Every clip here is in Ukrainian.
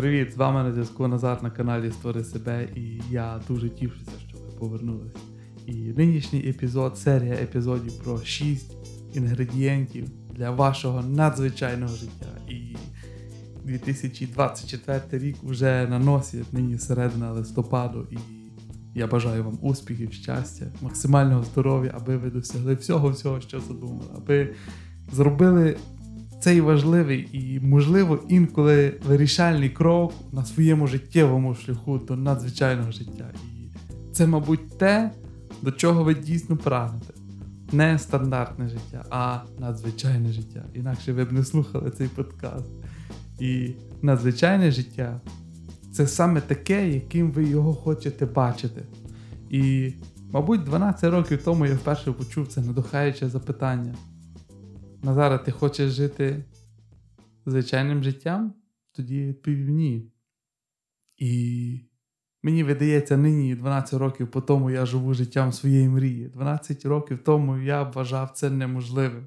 Привіт, з вами на зв'язку Назар на каналі Створи себе, і я дуже тішуся, що ви повернулись. І нинішній епізод, серія епізодів про 6 інгредієнтів для вашого надзвичайного життя. І 2024 рік вже на носі, нині середина листопаду, і я бажаю вам успіхів, щастя, максимального здоров'я, аби ви досягли всього-всього, що задумали, аби зробили цей важливий і, можливо, інколи вирішальний крок на своєму життєвому шляху до надзвичайного життя. І це, мабуть, те, до чого ви дійсно прагнете. Не стандартне життя, а надзвичайне життя. Інакше ви б не слухали цей подкаст. І надзвичайне життя це саме таке, яким ви його хочете бачити. І, мабуть, 12 років тому я вперше почув це надухаюче запитання. Назара, ти хочеш жити звичайним життям? Тоді відповів ні. І мені видається, нині 12 років по тому я живу життям своєї мрії. 12 років тому я вважав це неможливим.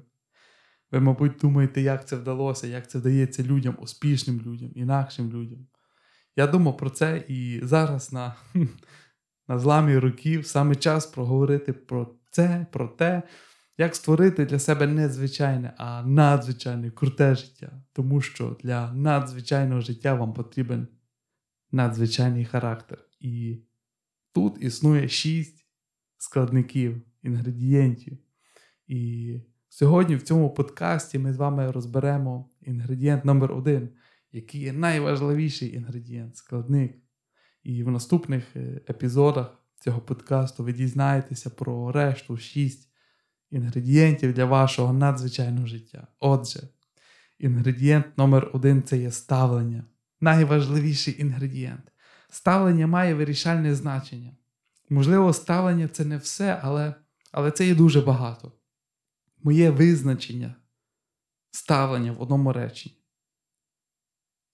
Ви, мабуть, думаєте, як це вдалося, як це вдається людям, успішним людям, інакшим людям. Я думав про це і зараз на на зламі років саме час проговорити про це, про те, як створити для себе не звичайне, а надзвичайне круте життя. Тому що для надзвичайного життя вам потрібен надзвичайний характер. І тут існує шість складників, інгредієнтів. І сьогодні в цьому подкасті ми з вами розберемо інгредієнт номер один, який є найважливіший інгредієнт, складник. І в наступних е, епізодах цього подкасту ви дізнаєтеся про решту шість інгредієнтів для вашого надзвичайного життя. Отже, інгредієнт номер один це є ставлення. Найважливіший інгредієнт. Ставлення має вирішальне значення. Можливо, ставлення це не все, але, але це є дуже багато. Моє визначення ставлення в одному реченні.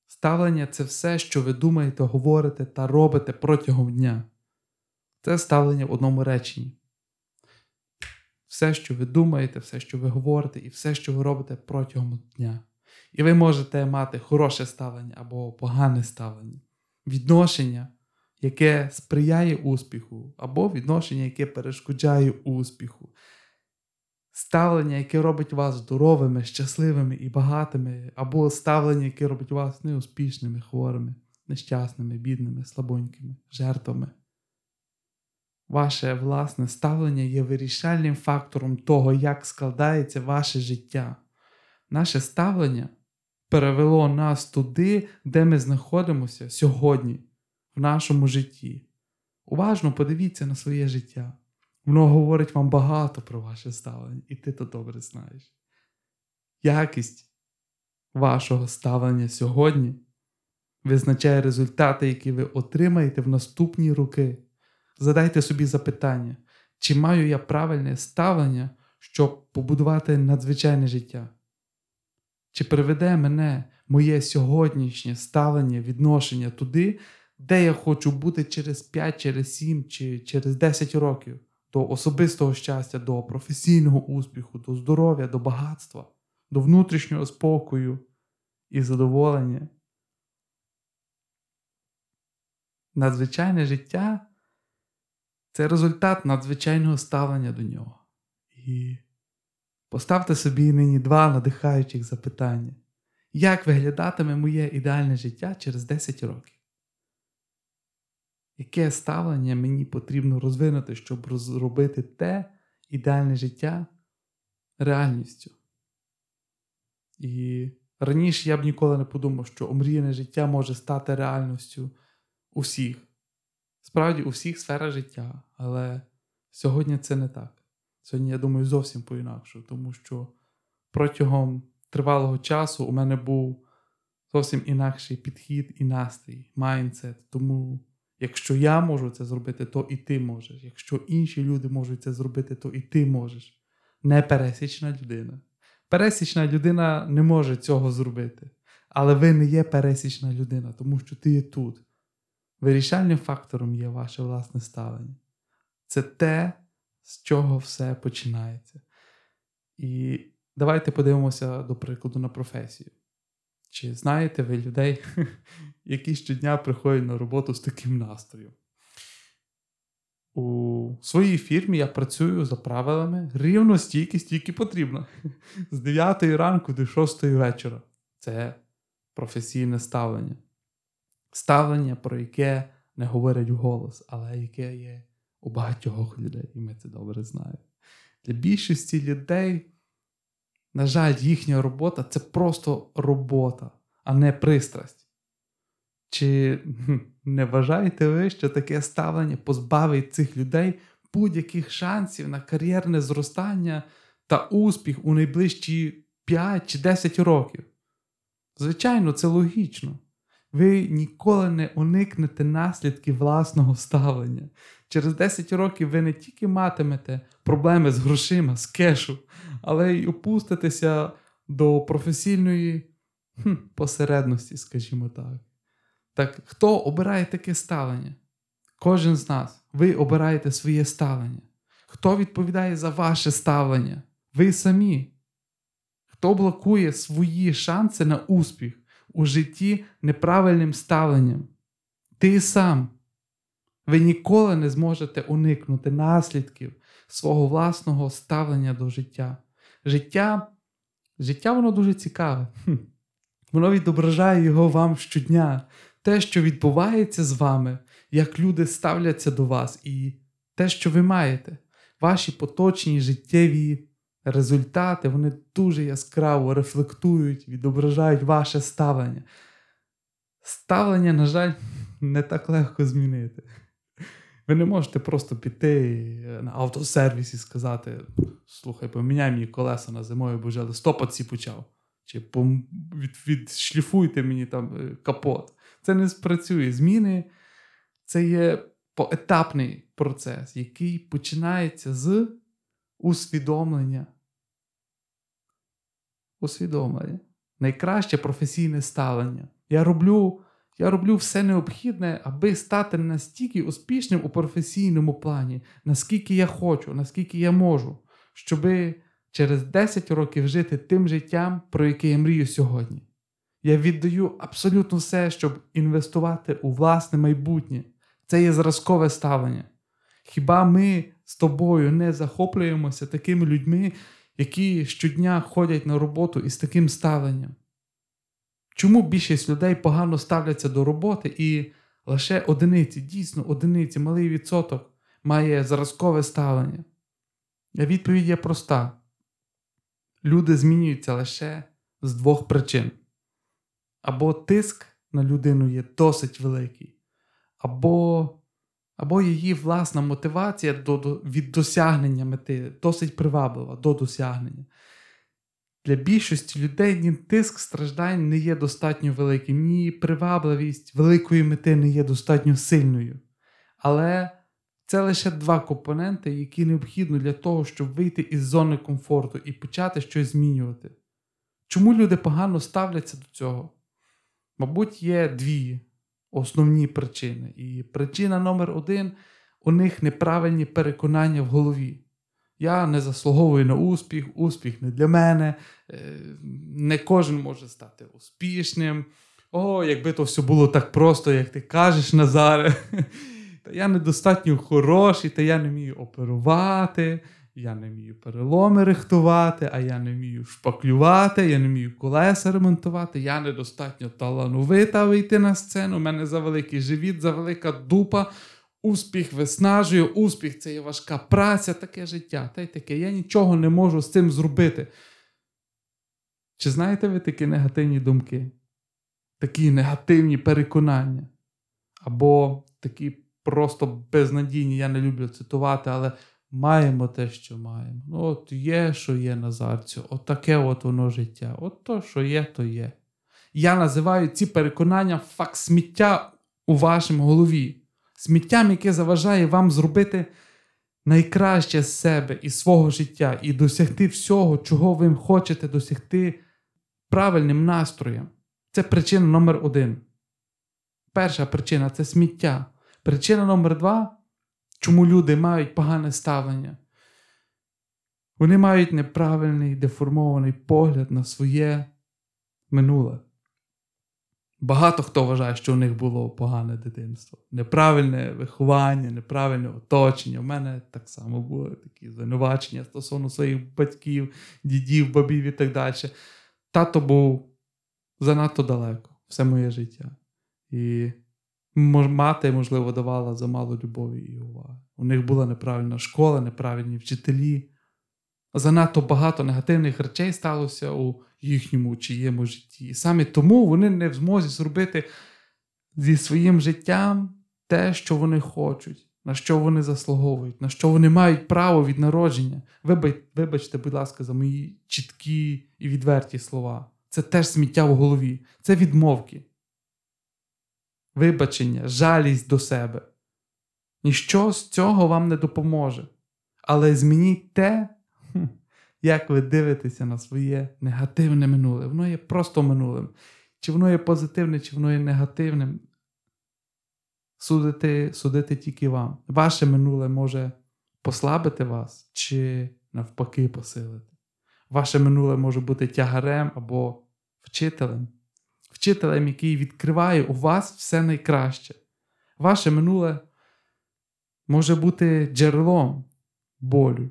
Ставлення це все, що ви думаєте, говорите та робите протягом дня. Це ставлення в одному реченні все, що ви думаєте, все, що ви говорите, і все, що ви робите протягом дня. І ви можете мати хороше ставлення або погане ставлення, відношення, яке сприяє успіху, або відношення, яке перешкоджає успіху. Ставлення, яке робить вас здоровими, щасливими і багатими, або ставлення, яке робить вас неуспішними, хворими, нещасними, бідними, слабонькими, жертвами. Ваше власне ставлення є вирішальним фактором того, як складається ваше життя. Наше ставлення перевело нас туди, де ми знаходимося сьогодні, в нашому житті. Уважно подивіться на своє життя. Воно говорить вам багато про ваше ставлення, і ти то добре знаєш. Якість вашого ставлення сьогодні визначає результати, які ви отримаєте в наступні роки. Задайте собі запитання, чи маю я правильне ставлення, щоб побудувати надзвичайне життя? Чи приведе мене моє сьогоднішнє ставлення, відношення туди, де я хочу бути через 5, через 7 чи через 10 років, до особистого щастя, до професійного успіху, до здоров'я, до багатства, до внутрішнього спокою і задоволення? Надзвичайне життя це результат надзвичайного ставлення до нього. І поставте собі нині два надихаючих запитання. Як виглядатиме моє ідеальне життя через 10 років? Яке ставлення мені потрібно розвинути, щоб розробити те ідеальне життя реальністю? І раніше я б ніколи не подумав, що омріяне життя може стати реальністю усіх. Справді у всіх сферах життя, але сьогодні це не так. Сьогодні, я думаю, зовсім по-інакше, тому що протягом тривалого часу у мене був зовсім інакший підхід і настрій, майндсет. Тому, якщо я можу це зробити, то і ти можеш. Якщо інші люди можуть це зробити, то і ти можеш. Не пересічна людина. Пересічна людина не може цього зробити. Але ви не є пересічна людина, тому що ти є тут. Вирішальним фактором є ваше власне ставлення. Це те, з чого все починається. І давайте подивимося, до прикладу, на професію. Чи знаєте ви людей, які щодня приходять на роботу з таким настроєм. У своїй фірмі я працюю за правилами рівно стільки, стільки потрібно. З 9 ранку до 6 вечора. Це професійне ставлення. Ставлення, про яке не говорять голос, але яке є у багатьох людей, і ми це добре знаємо. Для більшості людей, на жаль, їхня робота це просто робота, а не пристрасть. Чи не вважаєте ви, що таке ставлення позбавить цих людей будь-яких шансів на кар'єрне зростання та успіх у найближчі 5 чи 10 років? Звичайно, це логічно. Ви ніколи не уникнете наслідків власного ставлення. Через 10 років ви не тільки матимете проблеми з грошима, з кешу, але й опуститеся до професійної хм, посередності, скажімо так. Так хто обирає таке ставлення? Кожен з нас. Ви обираєте своє ставлення. Хто відповідає за ваше ставлення? Ви самі. Хто блокує свої шанси на успіх у житті неправильним ставленням? Ти сам. Ви ніколи не зможете уникнути наслідків свого власного ставлення до життя. Життя, життя воно дуже цікаве. Воно відображає його вам щодня те, що відбувається з вами, як люди ставляться до вас, і те, що ви маєте, ваші поточні життєві результати, вони дуже яскраво рефлектують, відображають ваше ставлення. Ставлення, на жаль, не так легко змінити. Ви не можете просто піти на автосервіс і сказати: слухай, поміняй мені колеса на зимою, бо вже листопад ці почав. Чи від, відшліфуйте мені там е, капот це не спрацює. Зміни це є поетапний процес, який починається з усвідомлення. Усвідомлення. Найкраще професійне ставлення. Я роблю я роблю все необхідне, аби стати настільки успішним у професійному плані, наскільки я хочу, наскільки я можу, щоби через 10 років жити тим життям, про яке я мрію сьогодні. Я віддаю абсолютно все, щоб інвестувати у власне майбутнє. Це є зразкове ставлення. Хіба ми з тобою не захоплюємося такими людьми, які щодня ходять на роботу із таким ставленням? Чому більшість людей погано ставляться до роботи і лише одиниці, дійсно одиниці, малий відсоток має зразкове ставлення? Відповідь є проста: люди змінюються лише з двох причин або тиск на людину є досить великий, або або її власна мотивація до, до, від досягнення мети досить приваблива до досягнення. Для більшості людей ні тиск страждань не є достатньо великим, ні привабливість великої мети не є достатньо сильною. Але це лише два компоненти, які необхідні для того, щоб вийти із зони комфорту і почати щось змінювати. Чому люди погано ставляться до цього? Мабуть, є дві основні причини. І причина номер один у них неправильні переконання в голові. Я не заслуговую на успіх, успіх не для мене, е, не кожен може стати успішним. О, якби то все було так просто, як ти кажеш, Назаре. Та я недостатньо хороший, та я не вмію оперувати. Я не вмію переломи рихтувати, а я не вмію шпаклювати, я не вмію колеса ремонтувати, я недостатньо талановита вийти на сцену. У мене за великий живіт, за велика дупа. Успіх виснажує, успіх це є важка праця, таке життя. Та й таке. Я нічого не можу з цим зробити. Чи знаєте ви такі негативні думки? Такі негативні переконання? Або такі просто безнадійні, я не люблю цитувати, але маємо те, що маємо. Ну, от є, що є Назарцю, от таке от воно життя. От то, що є, то є. Я називаю ці переконання факт сміття у вашому голові. Сміттям, яке заважає вам зробити найкраще з себе і свого життя, і досягти всього, чого ви хочете досягти правильним настроєм. Це причина номер один. Перша причина це сміття. Причина номер два Чому люди мають погане ставлення? Вони мають неправильний деформований погляд на своє минуле. Багато хто вважає, що у них було погане дитинство, неправильне виховання, неправильне оточення. У мене так само були такі звинувачення стосовно своїх батьків, дідів, бабів і так далі. Тато був занадто далеко все моє життя. І мати, можливо, давала замало любові і уваги. У них була неправильна школа, неправильні вчителі. Занадто багато негативних речей сталося у їхньому чиєму житті. І саме тому вони не в змозі зробити зі своїм життям те, що вони хочуть, на що вони заслуговують, на що вони мають право від народження. Вибачте, будь ласка, за мої чіткі і відверті слова. Це теж сміття в голові, це відмовки, вибачення, жалість до себе. Ніщо з цього вам не допоможе. Але змініть те, як ви дивитеся на своє негативне минуле. Воно є просто минулим. Чи воно є позитивне, чи воно є негативним. Судити, судити тільки вам. Ваше минуле може послабити вас, чи навпаки посилити. Ваше минуле може бути тягарем або вчителем. Вчителем, який відкриває у вас все найкраще. Ваше минуле може бути джерелом болю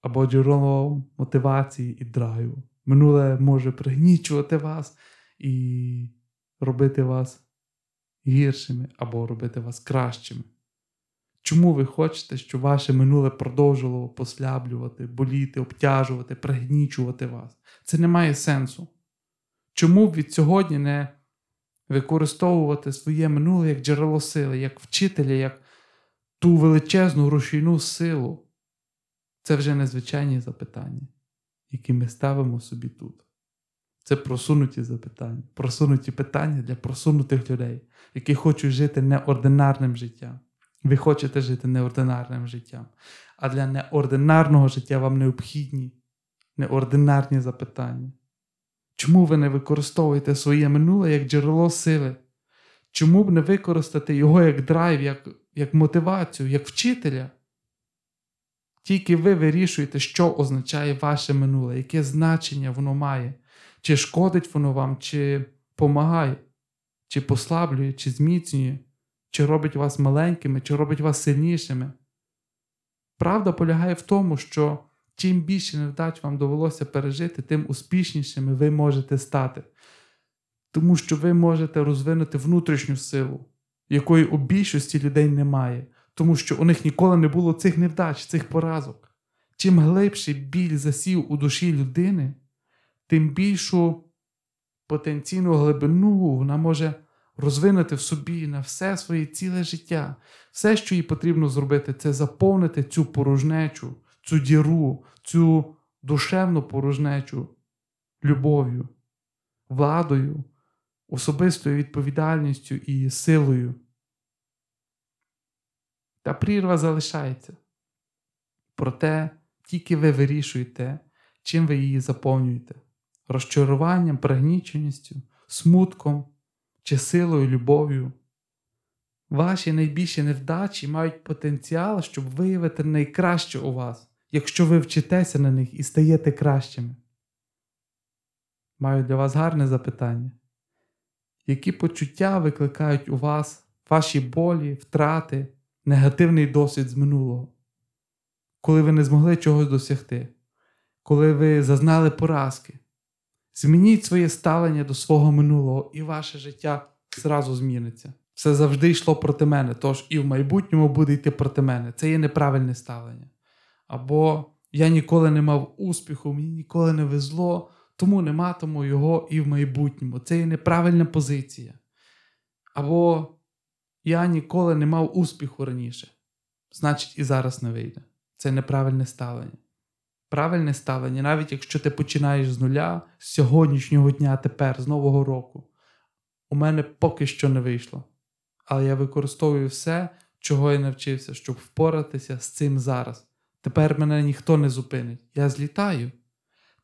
або джерелом мотивації і драйву. Минуле може пригнічувати вас і робити вас гіршими або робити вас кращими. Чому ви хочете, щоб ваше минуле продовжувало послаблювати, боліти, обтяжувати, пригнічувати вас? Це не має сенсу. Чому б від сьогодні не використовувати своє минуле як джерело сили, як вчителя, як ту величезну рушійну силу? Це вже незвичайні запитання, які ми ставимо собі тут. Це просунуті запитання, просунуті питання для просунутих людей, які хочуть жити неординарним життям. Ви хочете жити неординарним життям. А для неординарного життя вам необхідні неординарні запитання. Чому ви не використовуєте своє минуле як джерело сили? Чому б не використати його як драйв, як, як мотивацію, як вчителя? Тільки ви вирішуєте, що означає ваше минуле, яке значення воно має, чи шкодить воно вам, чи помагає, чи послаблює, чи зміцнює, чи робить вас маленькими, чи робить вас сильнішими. Правда полягає в тому, що чим більше невдач вам довелося пережити, тим успішнішими ви можете стати. Тому що ви можете розвинути внутрішню силу, якої у більшості людей немає тому що у них ніколи не було цих невдач, цих поразок. Чим глибший біль засів у душі людини, тим більшу потенційну глибину вона може розвинути в собі на все своє ціле життя. Все, що їй потрібно зробити, це заповнити цю порожнечу, цю діру, цю душевну порожнечу любов'ю, владою, особистою відповідальністю і силою та прірва залишається. Проте тільки ви вирішуєте, чим ви її заповнюєте розчаруванням, пригніченістю, смутком чи силою, любов'ю. Ваші найбільші невдачі мають потенціал, щоб виявити найкраще у вас, якщо ви вчитеся на них і стаєте кращими. Маю для вас гарне запитання. Які почуття викликають у вас ваші болі, втрати, негативний досвід з минулого, коли ви не змогли чогось досягти, коли ви зазнали поразки. Змініть своє ставлення до свого минулого, і ваше життя зразу зміниться. Все завжди йшло проти мене, тож і в майбутньому буде йти проти мене. Це є неправильне ставлення. Або я ніколи не мав успіху, мені ніколи не везло, тому не матиму його і в майбутньому. Це є неправильна позиція. Або я ніколи не мав успіху раніше. Значить, і зараз не вийде. Це неправильне ставлення. Правильне ставлення, навіть якщо ти починаєш з нуля, з сьогоднішнього дня, тепер, з Нового року, у мене поки що не вийшло. Але я використовую все, чого я навчився, щоб впоратися з цим зараз. Тепер мене ніхто не зупинить. Я злітаю.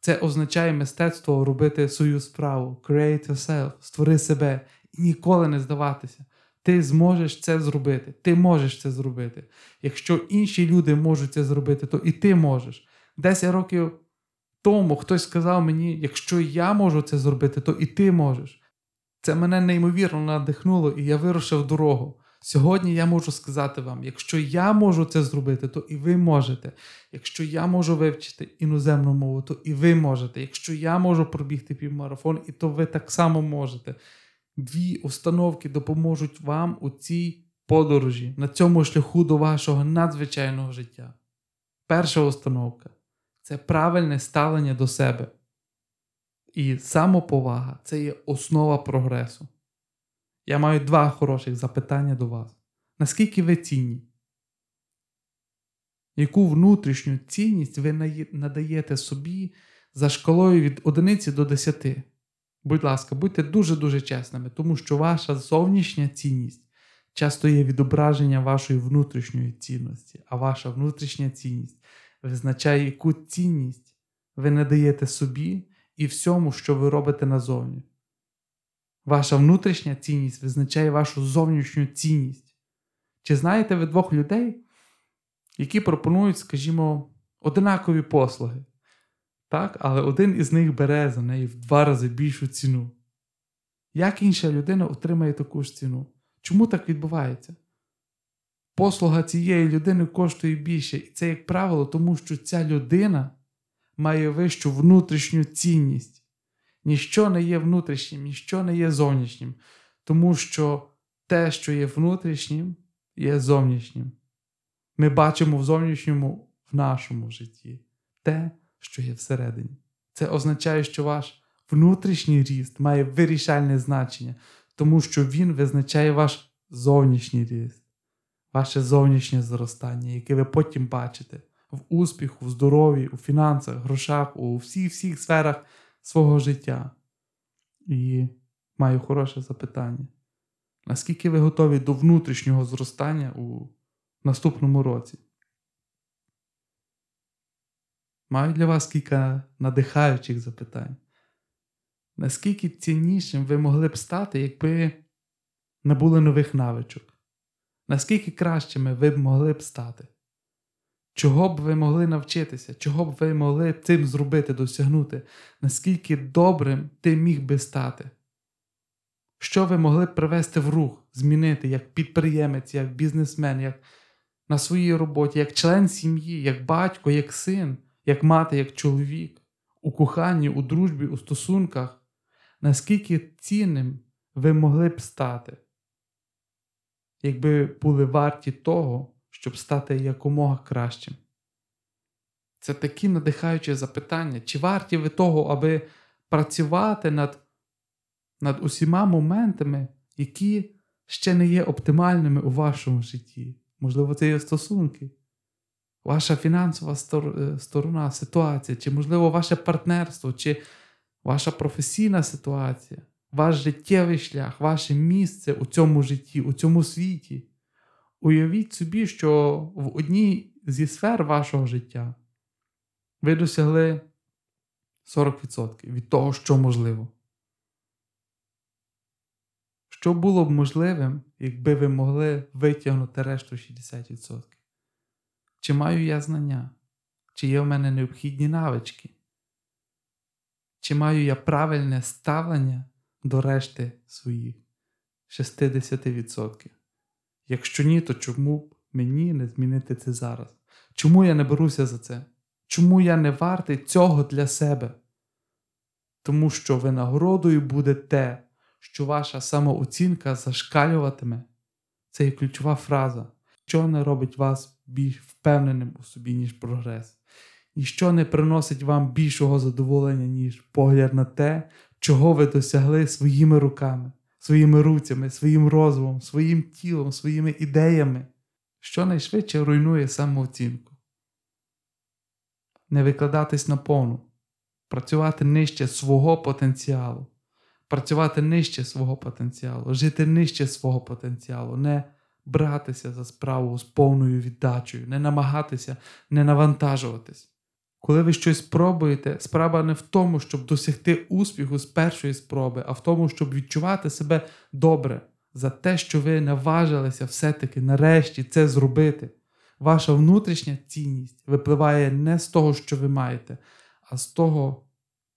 Це означає мистецтво робити свою справу, create yourself, створи себе і ніколи не здаватися. Ти зможеш це зробити. Ти можеш це зробити. Якщо інші люди можуть це зробити, то і ти можеш. Десять років тому хтось сказав мені: якщо я можу це зробити, то і ти можеш. Це мене неймовірно надихнуло, і я вирушив дорогу. Сьогодні я можу сказати вам: якщо я можу це зробити, то і ви можете. Якщо я можу вивчити іноземну мову, то і ви можете. Якщо я можу пробігти півмарафон, і то ви так само можете. Дві установки допоможуть вам у цій подорожі, на цьому шляху до вашого надзвичайного життя. Перша установка це правильне ставлення до себе. І самоповага це є основа прогресу. Я маю два хороших запитання до вас. Наскільки ви цінні? Яку внутрішню цінність ви надаєте собі за шкалою від 1 до 10? Будь ласка, будьте дуже-дуже чесними, тому що ваша зовнішня цінність часто є відображення вашої внутрішньої цінності, а ваша внутрішня цінність визначає, яку цінність ви надаєте собі і всьому, що ви робите назовні. Ваша внутрішня цінність визначає вашу зовнішню цінність. Чи знаєте ви двох людей, які пропонують, скажімо, одинакові послуги? Так? Але один із них бере за неї в два рази більшу ціну. Як інша людина отримає таку ж ціну? Чому так відбувається? Послуга цієї людини коштує більше, і це, як правило, тому що ця людина має вищу внутрішню цінність. Ніщо не є внутрішнім, ніщо не є зовнішнім, тому що те, що є внутрішнім, є зовнішнім. Ми бачимо в зовнішньому в нашому житті те, що є всередині. Це означає, що ваш внутрішній ріст має вирішальне значення, тому що він визначає ваш зовнішній ріст, ваше зовнішнє зростання, яке ви потім бачите в успіху, в здоров'ї, у фінансах, грошах, у всіх всіх сферах свого життя. І маю хороше запитання. Наскільки ви готові до внутрішнього зростання у наступному році? Маю для вас кілька надихаючих запитань. Наскільки ціннішим ви могли б стати, якби набули нових навичок? Наскільки кращими ви б могли б стати? Чого б ви могли навчитися, чого б ви могли цим зробити, досягнути, наскільки добрим ти міг би стати? Що ви могли б привести в рух, змінити як підприємець, як бізнесмен, як на своїй роботі, як член сім'ї, як батько, як син, як мати, як чоловік, у коханні, у дружбі, у стосунках, наскільки цінним ви могли б стати, якби були варті того, щоб стати якомога кращим? Це такі надихаючі запитання. Чи варті ви того, аби працювати над над усіма моментами, які ще не є оптимальними у вашому житті? Можливо, це є стосунки, ваша фінансова е, сторона, ситуація, чи, можливо, ваше партнерство, чи ваша професійна ситуація, ваш життєвий шлях, ваше місце у цьому житті, у цьому світі. Уявіть собі, що в одній зі сфер вашого життя ви досягли 40% від того, що можливо. Що було б можливим, якби ви могли витягнути решту 60%? Чи маю я знання? Чи є в мене необхідні навички? Чи маю я правильне ставлення до решти своїх 60%? Якщо ні, то чому б мені не змінити це зараз? Чому я не беруся за це? Чому я не вартий цього для себе? Тому що винагородою буде те, що ваша самооцінка зашкалюватиме. Це є ключова фраза, що не робить вас більш впевненим у собі, ніж прогрес. Ніщо не приносить вам більшого задоволення, ніж погляд на те, чого ви досягли своїми руками своїми руцями, своїм розумом, своїм тілом, своїми ідеями, що найшвидше руйнує самооцінку. Не викладатись на повну, працювати нижче свого потенціалу, працювати нижче свого потенціалу, жити нижче свого потенціалу, не братися за справу з повною віддачею, не намагатися не навантажуватись. Коли ви щось пробуєте, справа не в тому, щоб досягти успіху з першої спроби, а в тому, щоб відчувати себе добре за те, що ви наважилися все-таки нарешті це зробити. Ваша внутрішня цінність випливає не з того, що ви маєте, а з того,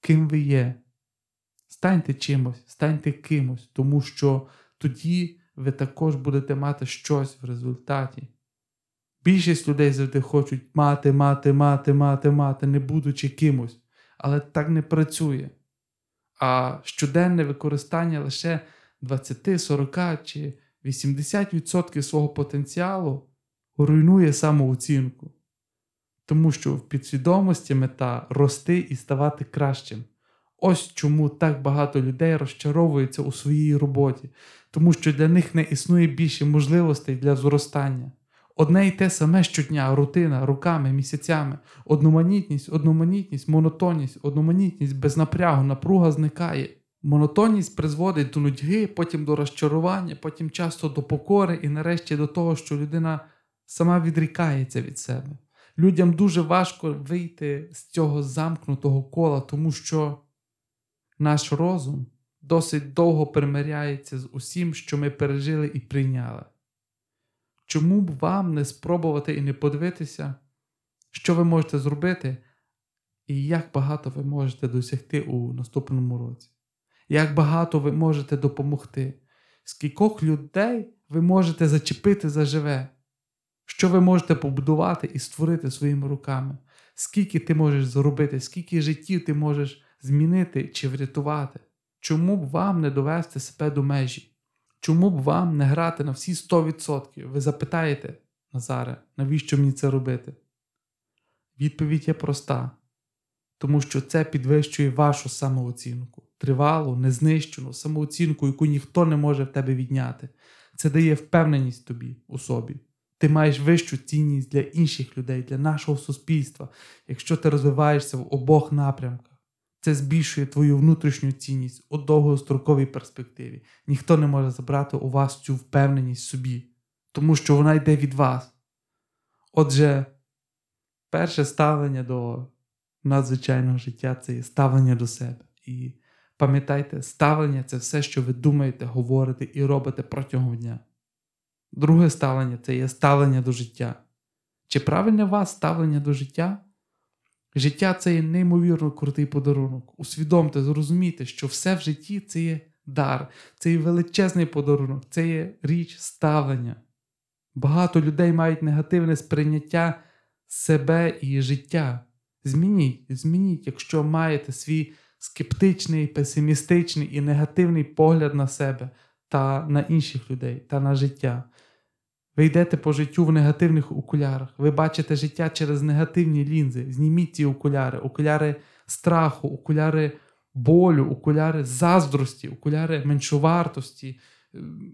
ким ви є, станьте чимось, станьте кимось, тому що тоді ви також будете мати щось в результаті. Більшість людей завжди хочуть мати, мати, мати, мати, мати, не будучи кимось, але так не працює. А щоденне використання лише 20, 40 чи 80% свого потенціалу руйнує самооцінку, тому що в підсвідомості мета рости і ставати кращим. Ось чому так багато людей розчаровуються у своїй роботі, тому що для них не існує більше можливостей для зростання. Одне й те саме щодня, рутина, руками, місяцями, одноманітність, одноманітність, монотонність, одноманітність без напрягу, напруга зникає. Монотонність призводить до нудьги, потім до розчарування, потім часто до покори і нарешті до того, що людина сама відрікається від себе. Людям дуже важко вийти з цього замкнутого кола, тому що наш розум досить довго примиряється з усім, що ми пережили і прийняли. Чому б вам не спробувати і не подивитися, що ви можете зробити, і як багато ви можете досягти у наступному році? Як багато ви можете допомогти? Скількох людей ви можете зачепити заживе? Що ви можете побудувати і створити своїми руками? Скільки ти можеш зробити, скільки життів ти можеш змінити чи врятувати? Чому б вам не довести себе до межі? Чому б вам не грати на всі 100%? Ви запитаєте, Назаре, навіщо мені це робити? Відповідь є проста, тому що це підвищує вашу самооцінку, тривалу, незнищену самооцінку, яку ніхто не може в тебе відняти. Це дає впевненість тобі у собі. Ти маєш вищу цінність для інших людей, для нашого суспільства, якщо ти розвиваєшся в обох напрямках. Це збільшує твою внутрішню цінність у довгостроковій перспективі. Ніхто не може забрати у вас цю впевненість собі, тому що вона йде від вас. Отже, перше ставлення до надзвичайного життя це є ставлення до себе. І пам'ятайте, ставлення це все, що ви думаєте, говорите і робите протягом дня. Друге ставлення це є ставлення до життя. Чи правильне вас ставлення до життя? Життя це є неймовірно крутий подарунок. Усвідомте, зрозумійте, що все в житті це є дар, це є величезний подарунок, це є річ ставлення. Багато людей мають негативне сприйняття себе і життя. Змініть, змініть, якщо маєте свій скептичний, песимістичний і негативний погляд на себе та на інших людей та на життя. Ви йдете по життю в негативних окулярах. Ви бачите життя через негативні лінзи. Зніміть ці окуляри, окуляри страху, окуляри болю, окуляри заздрості, окуляри меншовартості,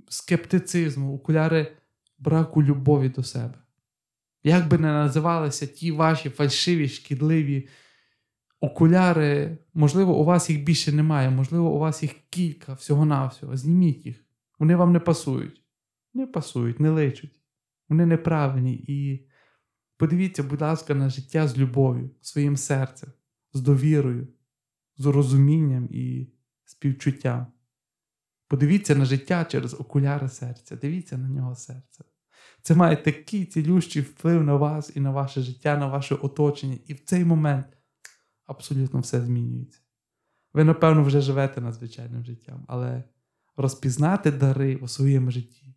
скептицизму, окуляри браку любові до себе. Як би не називалися ті ваші фальшиві, шкідливі окуляри, можливо, у вас їх більше немає, можливо, у вас їх кілька всього-навсього. Зніміть їх. Вони вам не пасують не пасують, не личуть. Вони неправильні. І подивіться, будь ласка, на життя з любов'ю, своїм серцем, з довірою, з розумінням і співчуттям. Подивіться на життя через окуляри серця, дивіться на нього серце. Це має такий цілющий вплив на вас і на ваше життя, на ваше оточення. І в цей момент абсолютно все змінюється. Ви, напевно, вже живете надзвичайним життям, але розпізнати дари у своєму житті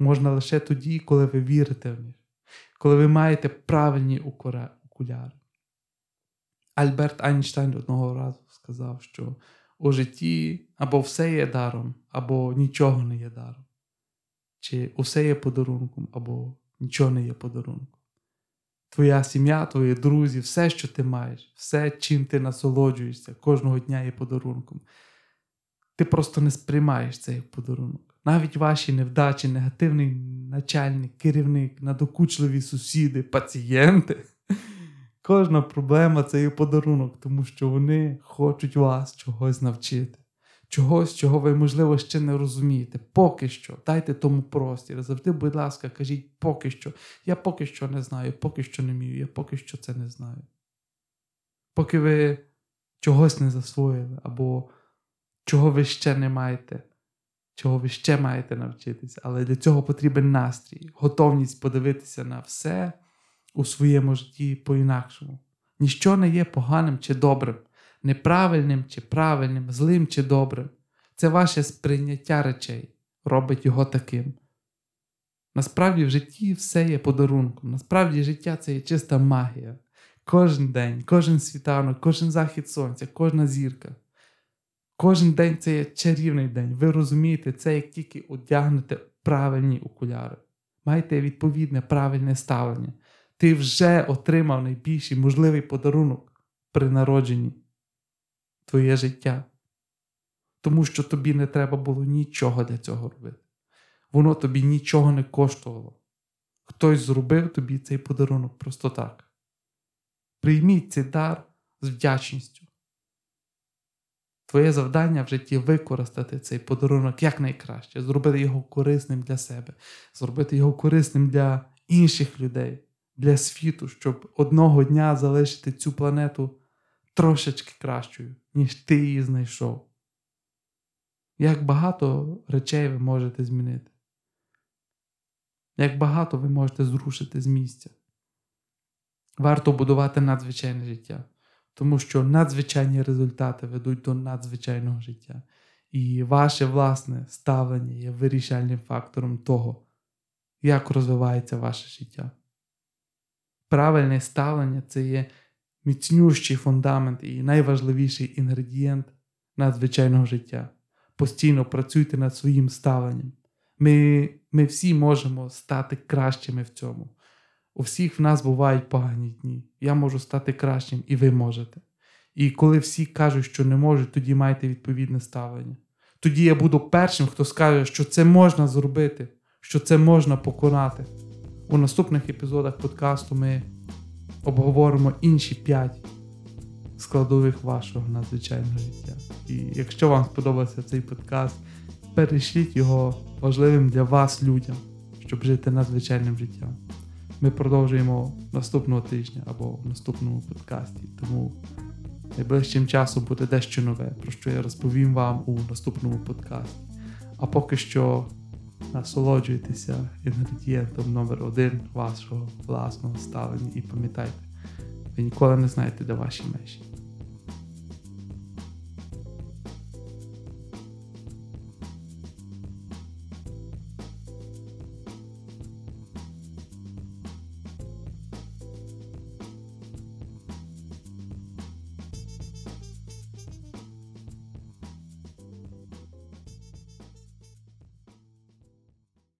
можна лише тоді, коли ви вірите в них, коли ви маєте правильні окуляри. Альберт Айнштайн одного разу сказав, що у житті або все є даром, або нічого не є даром. Чи усе є подарунком, або нічого не є подарунком. Твоя сім'я, твої друзі, все, що ти маєш, все, чим ти насолоджуєшся, кожного дня є подарунком. Ти просто не сприймаєш цей як подарунок навіть ваші невдачі, негативний начальник, керівник, надокучливі сусіди, пацієнти. Кожна проблема це є подарунок, тому що вони хочуть вас чогось навчити. Чогось, чого ви, можливо, ще не розумієте. Поки що, дайте тому простір. Завжди, будь ласка, кажіть поки що. Я поки що не знаю, поки що не вмію, я поки що це не знаю. Поки ви чогось не засвоїли, або чого ви ще не маєте чого ви ще маєте навчитися, але для цього потрібен настрій, готовність подивитися на все у своєму житті по-інакшому. Ніщо не є поганим чи добрим. неправильним чи правильним, злим чи добрим. Це ваше сприйняття речей робить його таким. Насправді в житті все є подарунком. Насправді життя це є чиста магія. Кожен день, кожен світанок, кожен захід сонця, кожна зірка. Кожен день це є чарівний день. Ви розумієте, це як тільки одягнете правильні окуляри. Майте відповідне правильне ставлення. Ти вже отримав найбільший можливий подарунок при народженні твоє життя. Тому що тобі не треба було нічого для цього робити. Воно тобі нічого не коштувало. Хтось зробив тобі цей подарунок просто так. Прийміть цей дар з вдячністю. Твоє завдання в житті використати цей подарунок якнайкраще, зробити його корисним для себе, зробити його корисним для інших людей, для світу, щоб одного дня залишити цю планету трошечки кращою, ніж ти її знайшов. Як багато речей ви можете змінити, як багато ви можете зрушити з місця. Варто будувати надзвичайне життя тому що надзвичайні результати ведуть до надзвичайного життя. І ваше власне ставлення є вирішальним фактором того, як розвивається ваше життя. Правильне ставлення це є міцнющий фундамент і найважливіший інгредієнт надзвичайного життя. Постійно працюйте над своїм ставленням. Ми, Ми всі можемо стати кращими в цьому. У всіх в нас бувають погані дні. Я можу стати кращим, і ви можете. І коли всі кажуть, що не можуть, тоді майте відповідне ставлення. Тоді я буду першим, хто скаже, що це можна зробити, що це можна поконати. У наступних епізодах подкасту ми обговоримо інші п'ять складових вашого надзвичайного життя. І якщо вам сподобався цей подкаст, перешліть його важливим для вас людям, щоб жити надзвичайним життям ми продовжуємо наступного тижня або в наступному подкасті. Тому найближчим часом буде дещо нове, про що я розповім вам у наступному подкасті. А поки що насолоджуйтеся інгредієнтом номер один вашого власного ставлення і пам'ятайте, ви ніколи не знаєте, де ваші межі.